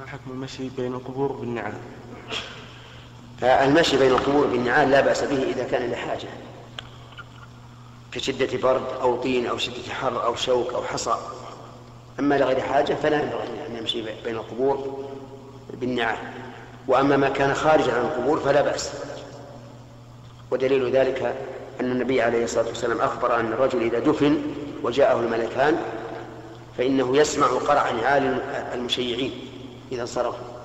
ما حكم المشي بين القبور بالنعال؟ المشي بين القبور بالنعال لا بأس به إذا كان لحاجة كشدة برد أو طين أو شدة حر أو شوك أو حصى. أما لغير حاجة فلا ينبغي أن يمشي بين القبور بالنعال. وأما ما كان خارجا عن القبور فلا بأس. ودليل ذلك أن النبي عليه الصلاة والسلام أخبر أن الرجل إذا دفن وجاءه الملكان فإنه يسمع قرع نعال المشيعين. إذا انصرفوا